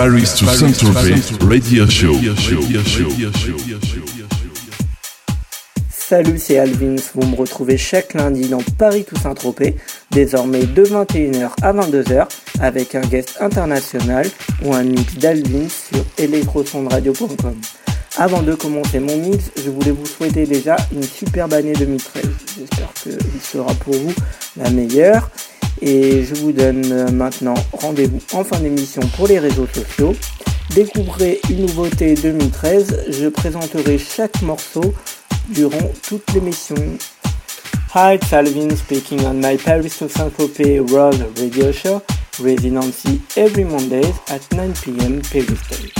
Paris to Saint-Tropez Radio Show. Salut, c'est Alvins. Vous me retrouvez chaque lundi dans Paris to Saint-Tropez, désormais de 21h à 22h, avec un guest international ou un mix d'Alvins sur electrosondradio.com. Avant de commencer mon mix, je voulais vous souhaiter déjà une superbe année 2013. J'espère qu'il sera pour vous la meilleure. Et je vous donne maintenant rendez-vous en fin d'émission pour les réseaux sociaux. Découvrez une nouveauté 2013. Je présenterai chaque morceau durant toute l'émission. Hi, it's Alvin speaking on my Paris to Saint-Tropez World Radio Show, residency every Monday at 9 p.m. Paris time,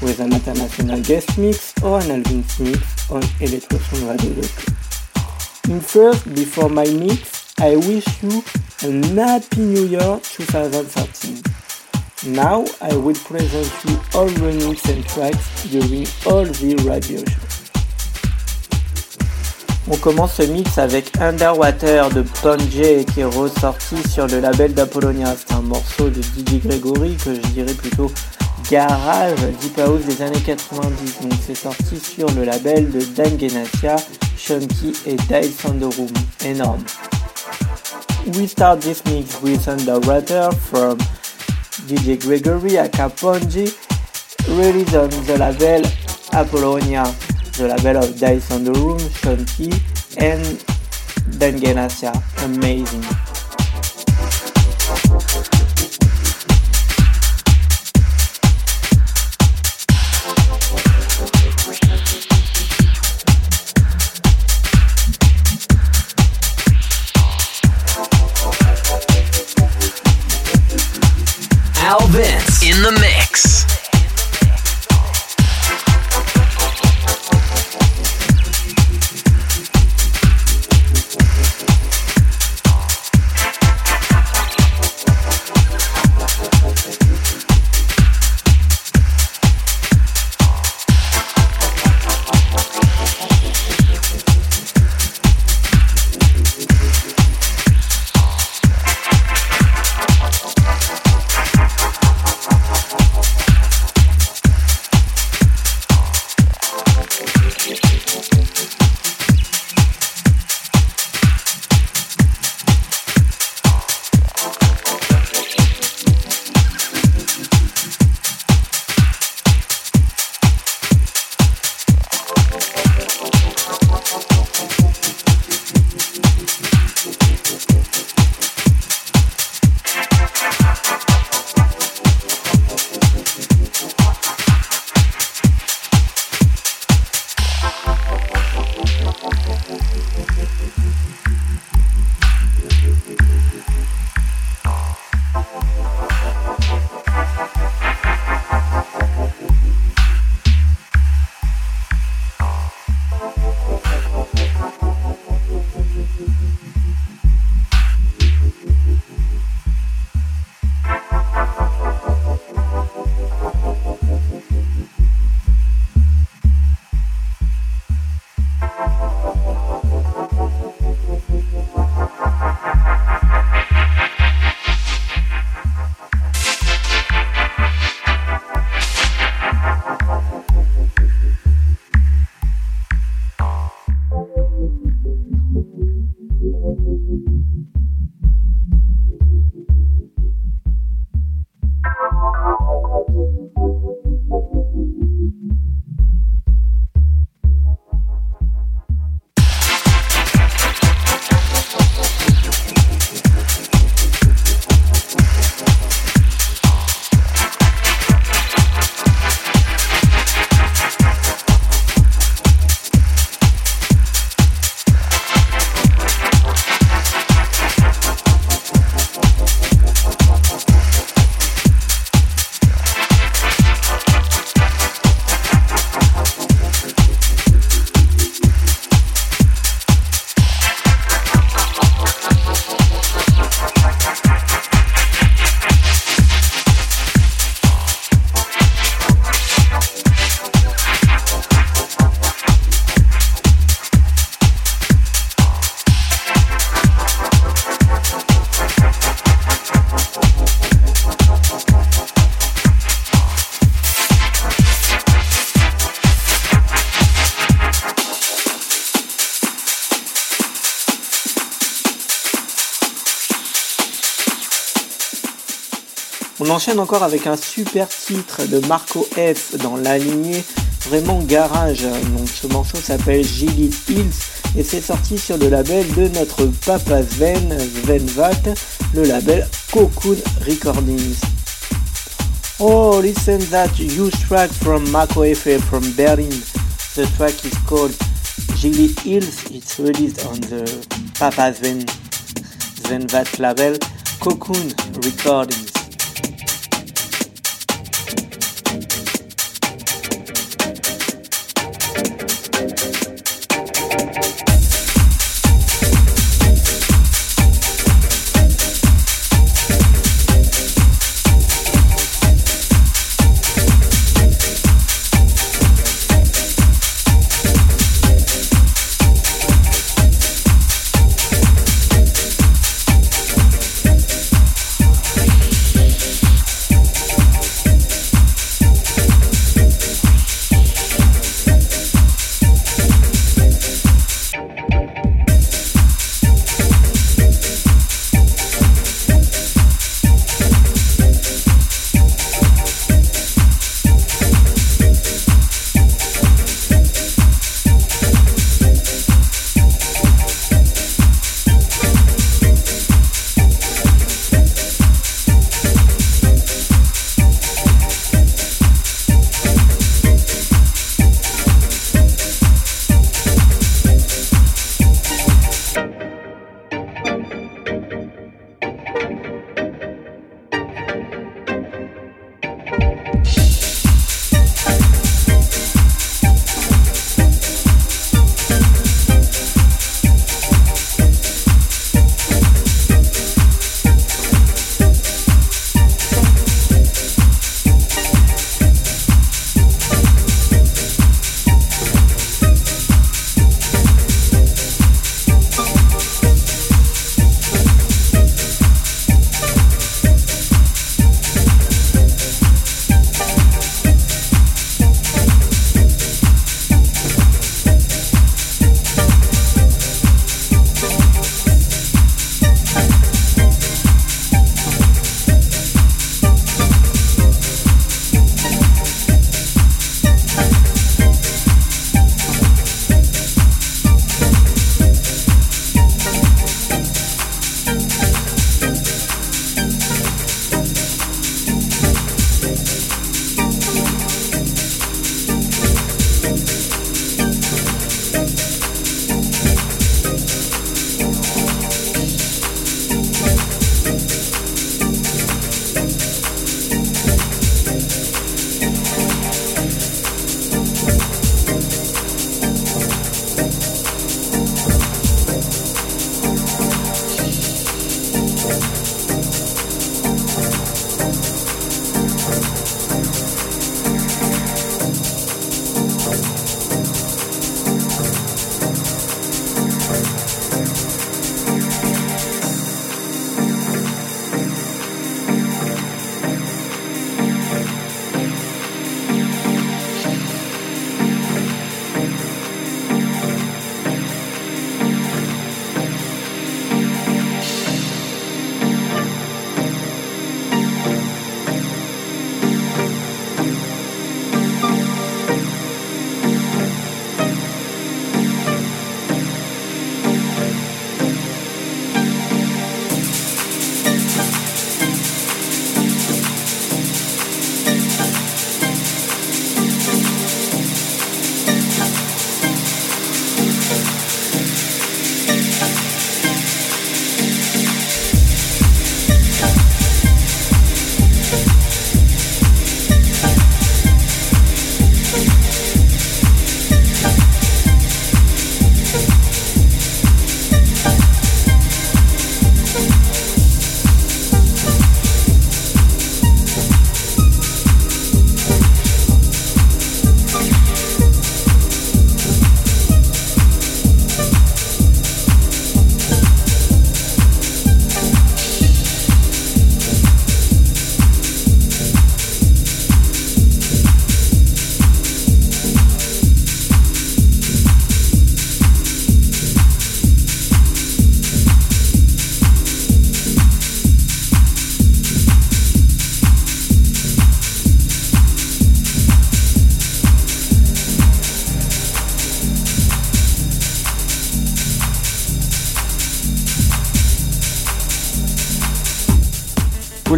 with an international guest mix or an Alvin mix on Electroson Radio. In first, before my mix, I wish you a happy New Year 2013. Now I will present you all remix and tracks during all the radio shows. On commence ce mix avec Underwater de Ponje qui est ressorti sur le label d'Apollonia. C'est un morceau de DJ Gregory que je dirais plutôt garage deep house des années 90. Donc c'est sorti sur le label de Dan Genasia, Shonky et Dice on the. Énorme. We start this mix with Underwater from DJ Gregory à Caponji, released on the label Apollonia. the label of Dice on the Room, Sean Key, and Dengenasia. Amazing. Alvin's in the mix. Mm-hmm. Encore avec un super titre de Marco F dans la lignée vraiment garage. Donc ce morceau s'appelle Gilly Hills et c'est sorti sur le label de notre papa Sven, Sven Vat, le label Cocoon Recordings. Oh, listen that huge track from Marco F from Berlin. The track is called Gilly Hills. It's released on the Papa Sven, Sven Vat label Cocoon Recordings.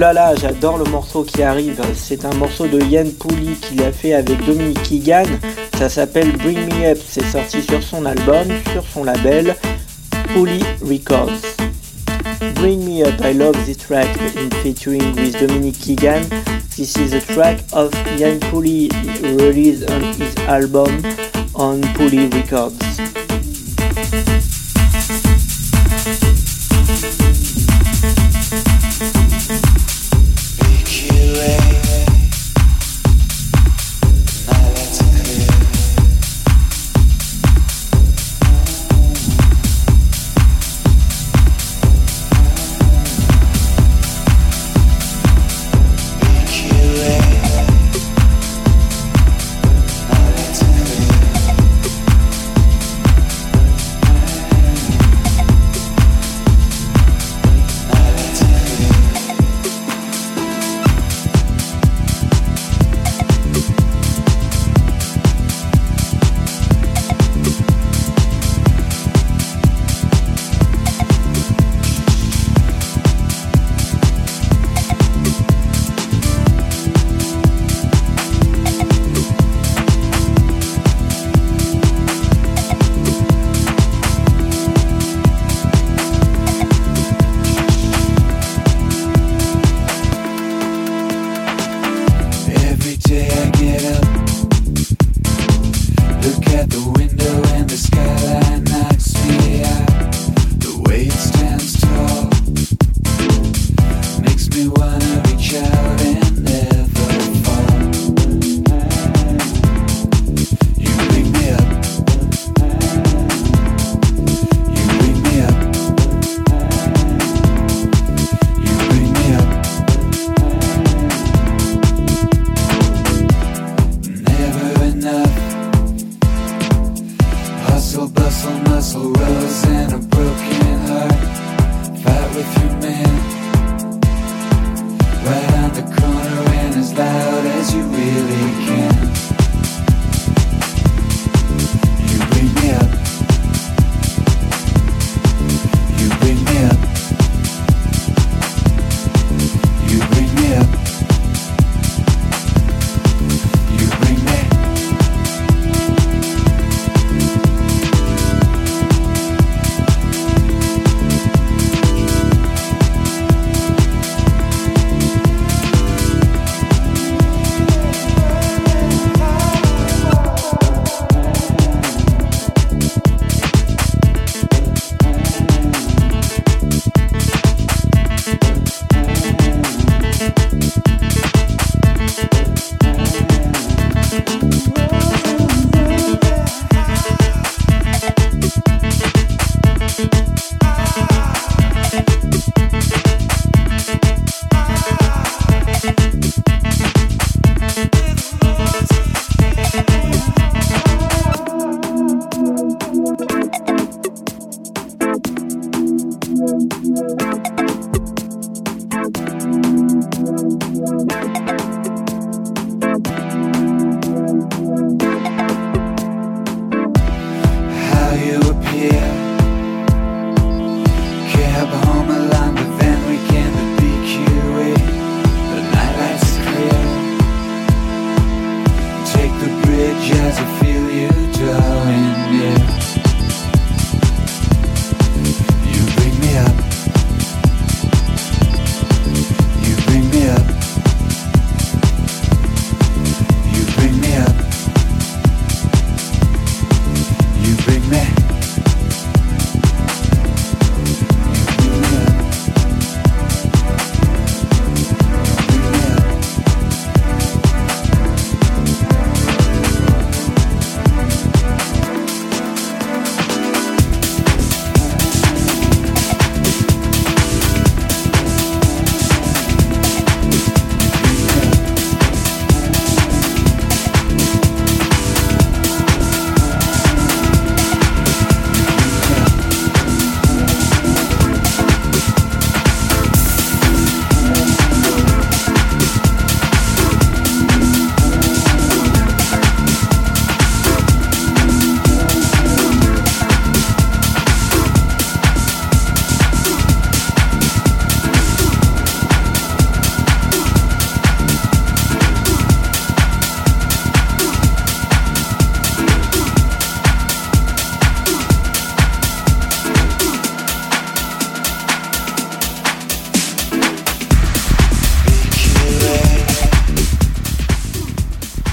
Là, j'adore le morceau qui arrive. C'est un morceau de Yann Pouli qu'il a fait avec Dominique Keegan. Ça s'appelle Bring Me Up. C'est sorti sur son album, sur son label Pouli Records. Bring Me Up, I love this track in featuring with Dominique Keegan. This is a track of Yann Pouli released on his album on Pouli Records.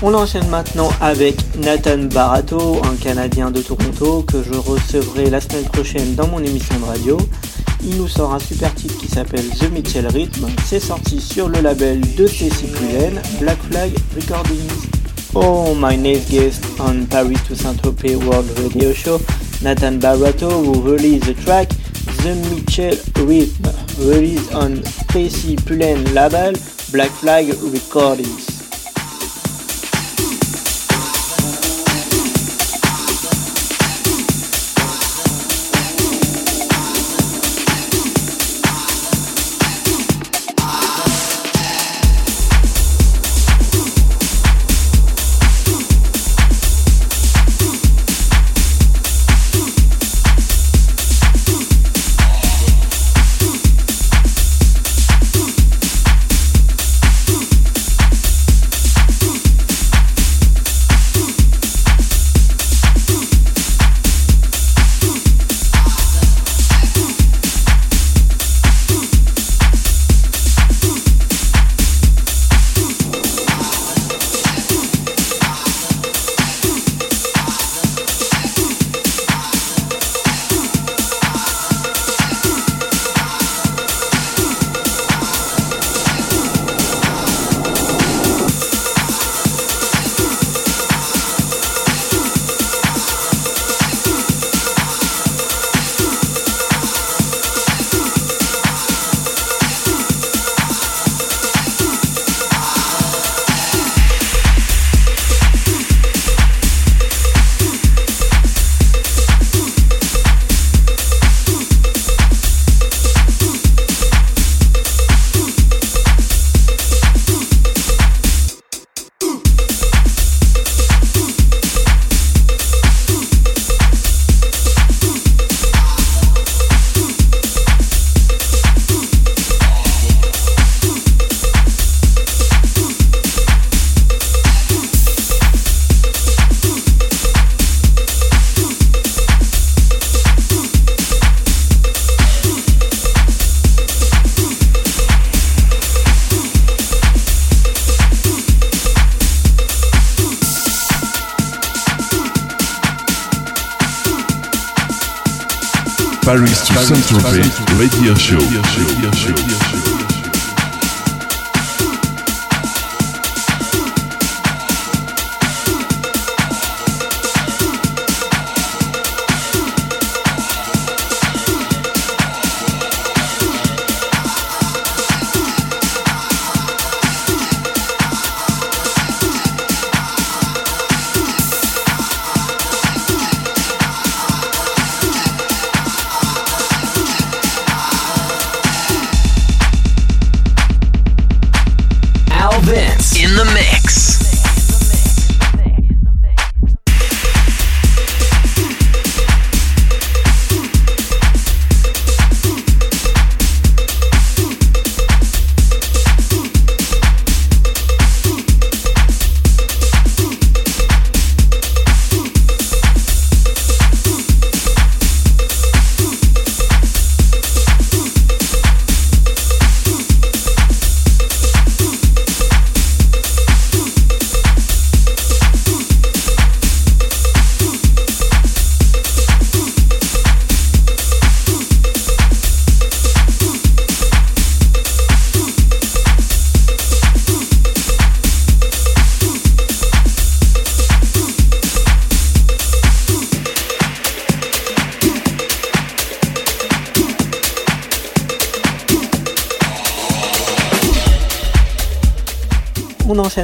On enchaîne maintenant avec Nathan Barato, un Canadien de Toronto que je recevrai la semaine prochaine dans mon émission de radio. Il nous sort un super titre qui s'appelle The Mitchell Rhythm. C'est sorti sur le label de Stacy Cullen, Black Flag Recordings. Oh, my next guest on Paris to Saint-Tropez World Radio Show, Nathan Barato, who released the track The Mitchell Rhythm, released on Stacy Pullen label, Black Flag Recordings. Radio Show.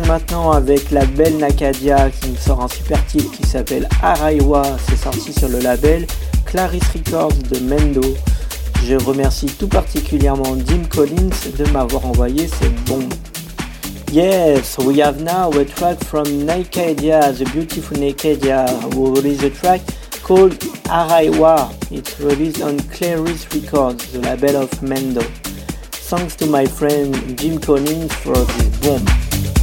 Maintenant avec la belle Nakadia qui nous sort un super titre qui s'appelle Araiwa. C'est sorti sur le label Clarice Records de Mendo. Je remercie tout particulièrement Jim Collins de m'avoir envoyé cette bombe. Yes, we have now a track from Nakadia, the beautiful Nakadia, who released a track called Araiwa. It's released on Clarice Records, the label of Mendo. Thanks to my friend Jim Collins for this bomb.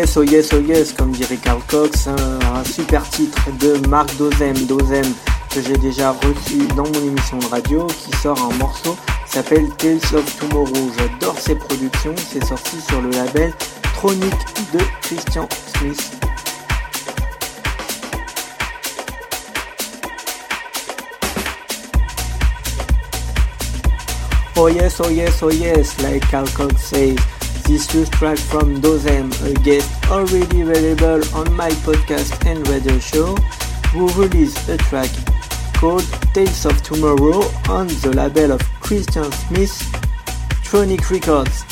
Yes, oh yes, oh yes, comme dirait Carl Cox, un, super titre de Marc Dozem, Dozem, que j'ai déjà reçu dans mon émission de radio, qui sort un morceau s'appelle Tales of Tomorrow. J'adore ses productions, c'est sorti sur le label Tronic de Christian Smith. Oh yes, oh yes, oh yes, like Carl Cox says. This used track from Dozem, a guest already available on my podcast and radio show, who released a track called Tales of Tomorrow on the label of Christian Smith, Tronic Records.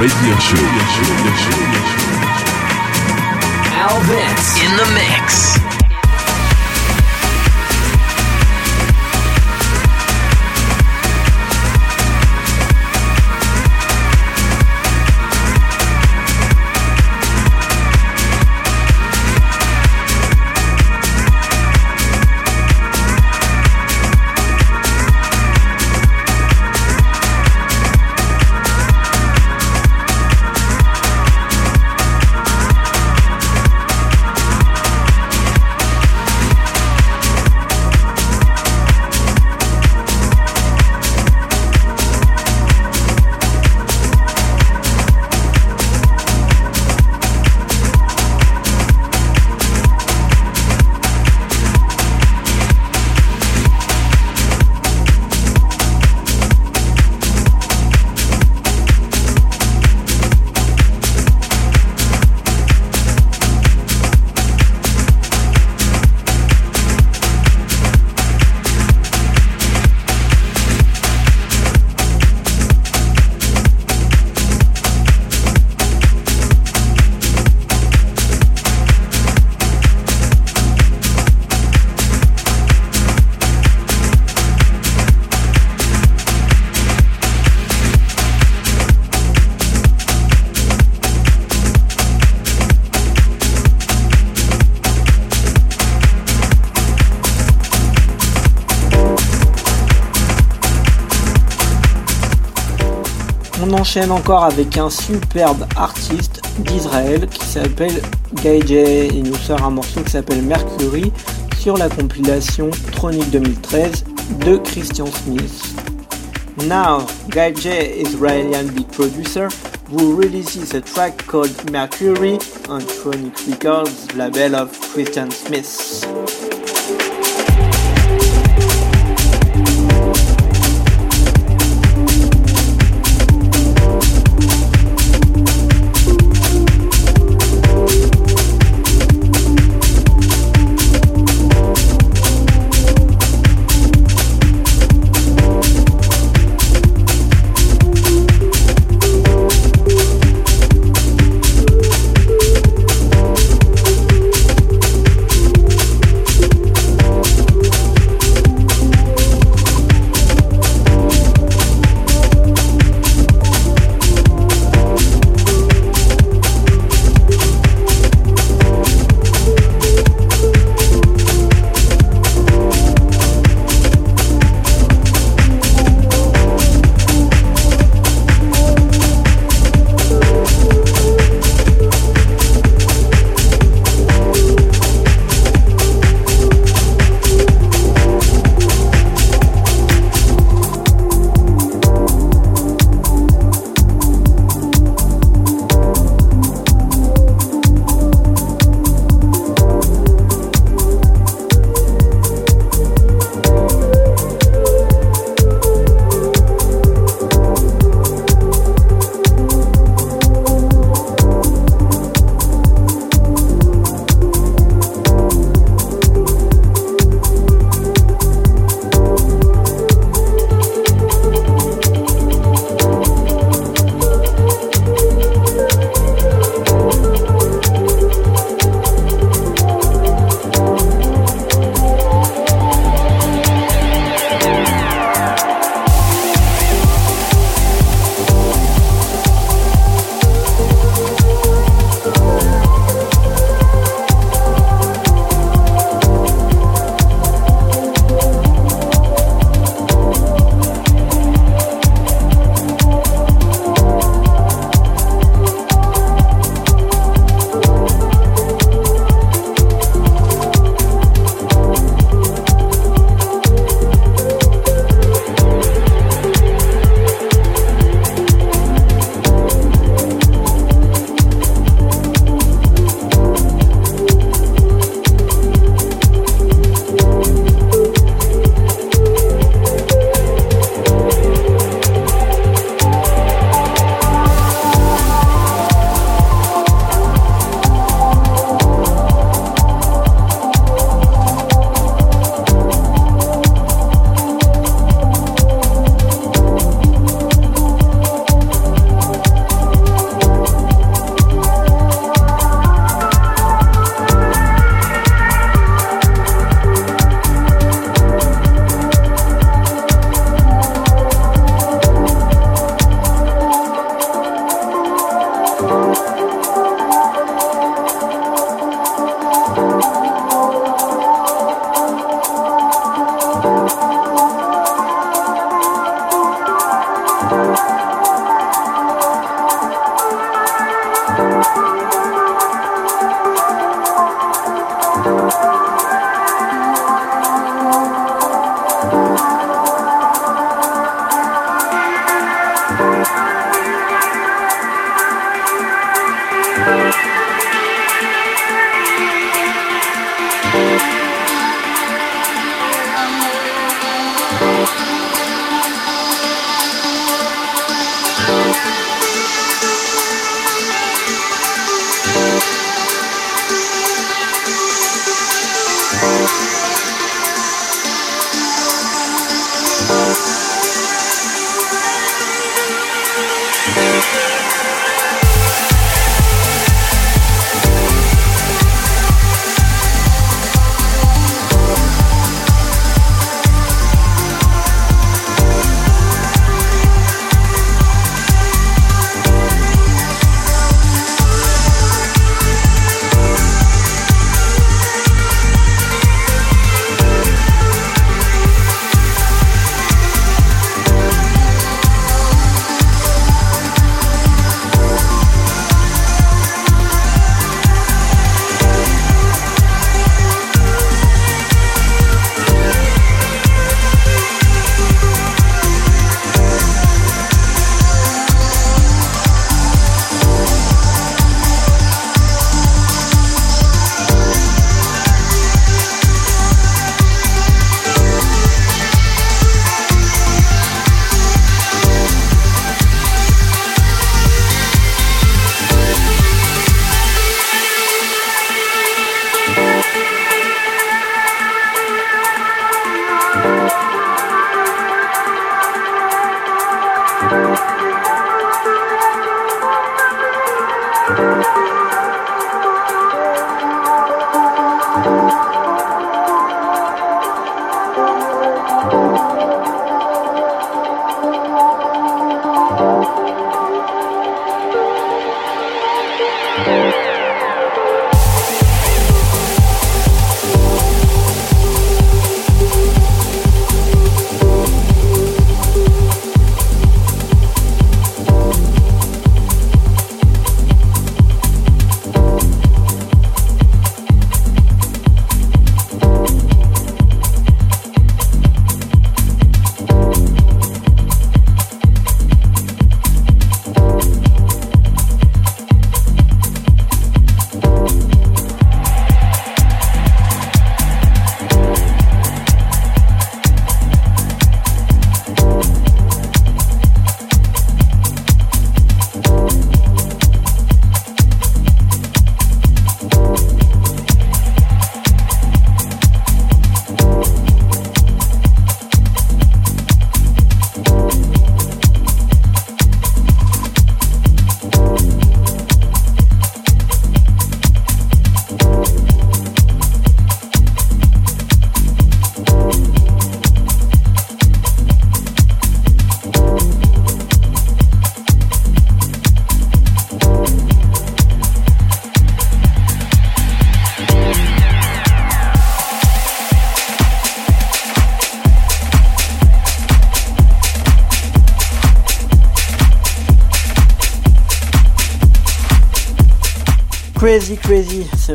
Radio Show. Alvin in the mix. Enchaîne encore avec un superbe artiste d'Israël qui s'appelle Gaije. Il nous sort un morceau qui s'appelle Mercury sur la compilation Tronic 2013 de Christian Smith. Now, Gaije, Israeli beat producer, who releases a track called Mercury on Tronic Records, label of Christian Smith.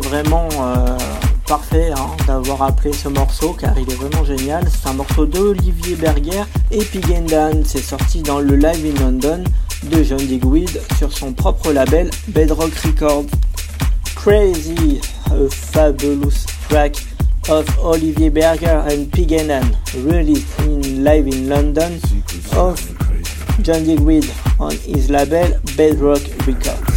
C'est vraiment euh, parfait hein, d'avoir appelé ce morceau car il est vraiment génial. C'est un morceau d'Olivier Berger et Pigendan. C'est sorti dans le Live in London de John Digweed sur son propre label Bedrock Records. Crazy, a fabulous track of Olivier Berger and Pigendan, released in Live in London of John Digweed on his label Bedrock Records.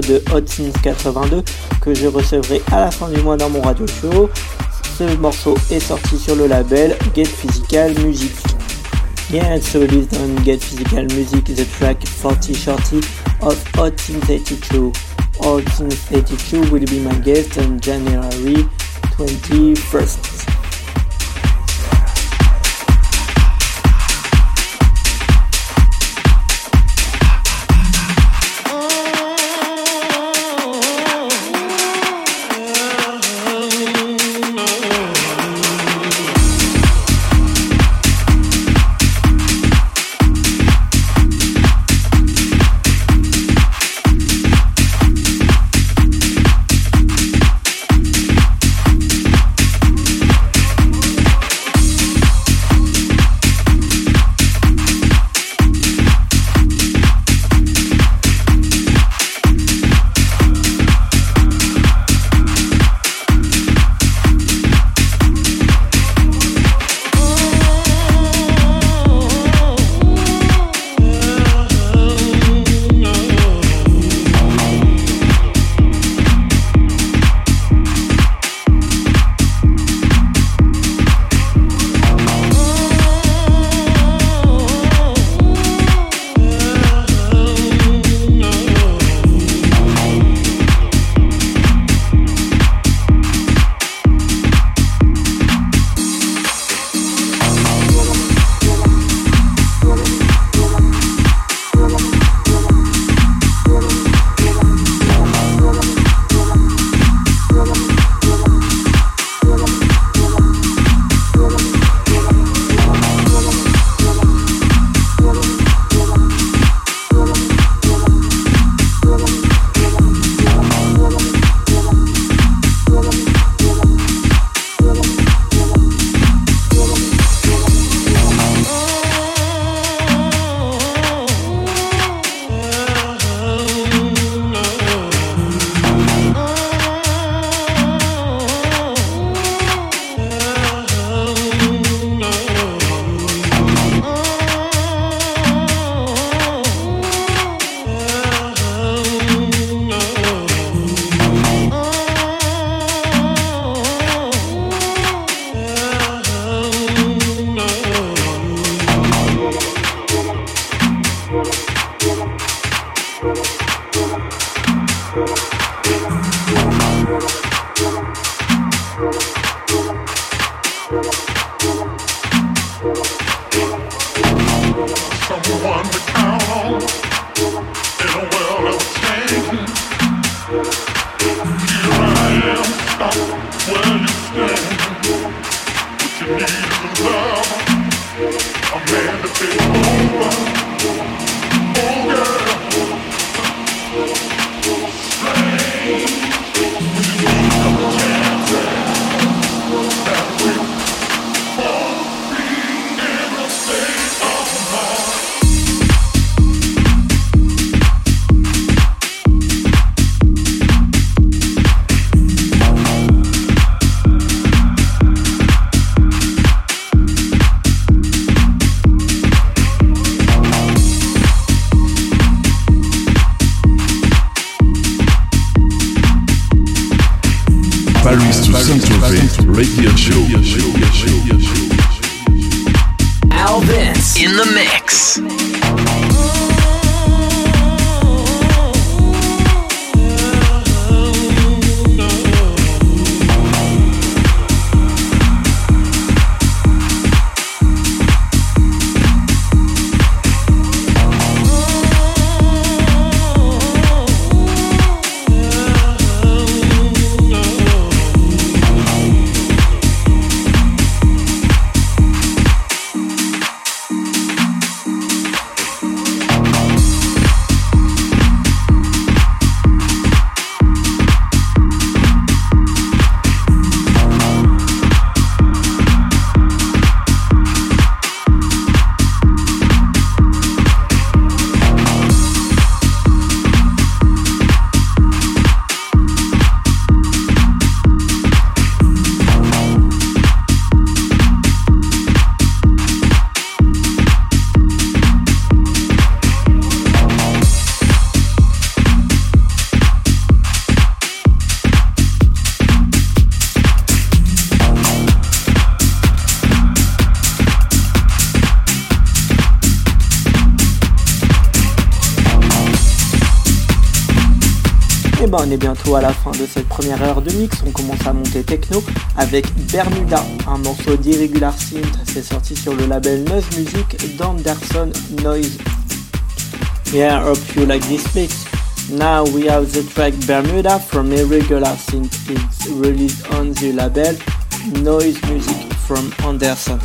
De Hot Sins 82 que je recevrai à la fin du mois dans mon radio show. Ce morceau est sorti sur le label Get Physical Music. Yeah, so released on Get Physical Music the track Forty Shorty of Hot Sins 82. Hot Sins 82 will be my guest on January 21st. Est bientôt à la fin de cette première heure de mix. On commence à monter techno avec Bermuda, un morceau d'Irregular Synth. C'est sorti sur le label Noise Music d'Anderson Noise. Yeah, hope you like this mix. Now we have the track Bermuda from Irregular Synth. It's released on the label Noise Music from Anderson.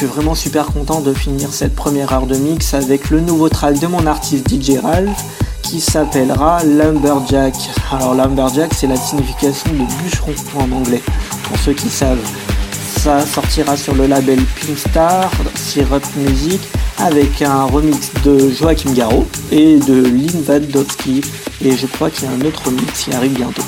Suis vraiment super content de finir cette première heure de mix avec le nouveau track de mon artiste DJ Ralph qui s'appellera Lumberjack. Alors Lumberjack c'est la signification de bûcheron en anglais, pour ceux qui savent. Ça sortira sur le label Pink Star, Syrup Music, avec un remix de Joachim Garraud et de Lynn Vadowski. Et je crois qu'il y a un autre mix qui arrive bientôt.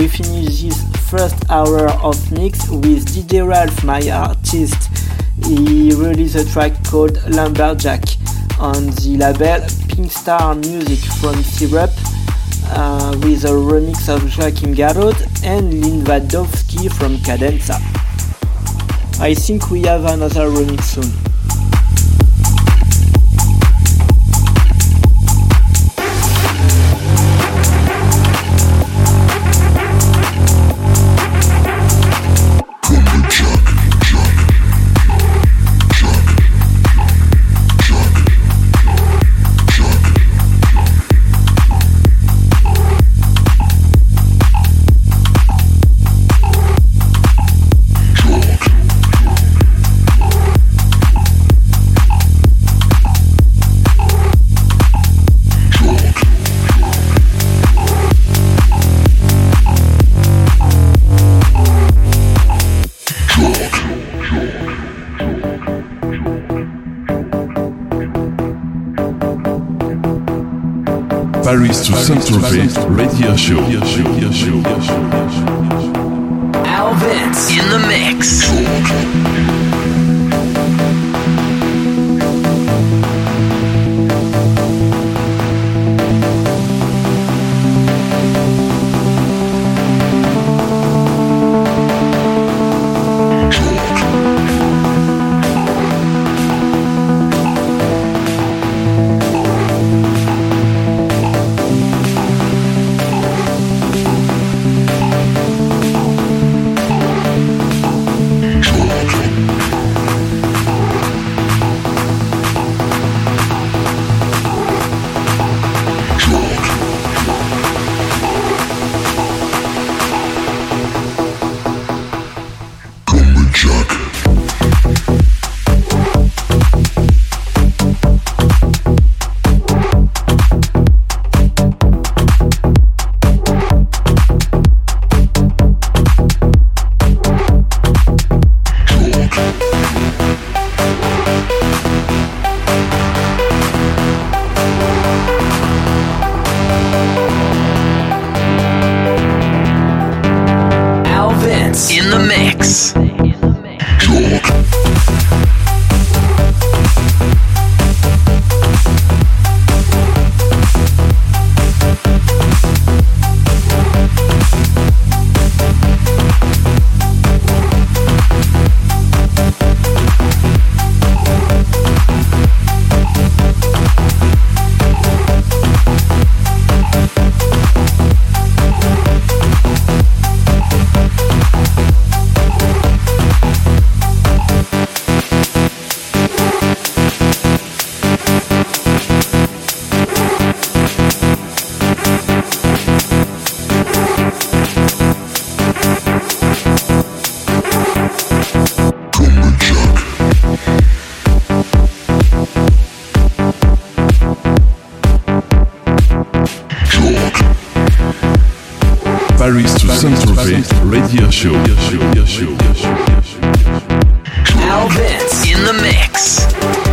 We finish this first hour of mix with DJ Ralph, my artist. He released a track called Lumberjack on the label Pink Star Music from Syrup uh, with a remix of Joachim Garrod and Lynn Vadowski from Cadenza. I think we have another remix soon. To Saint-Tropez Radio Show. Alvin. In the mix. Paris to Saint-Tropez radio show. Al Vince in the mix.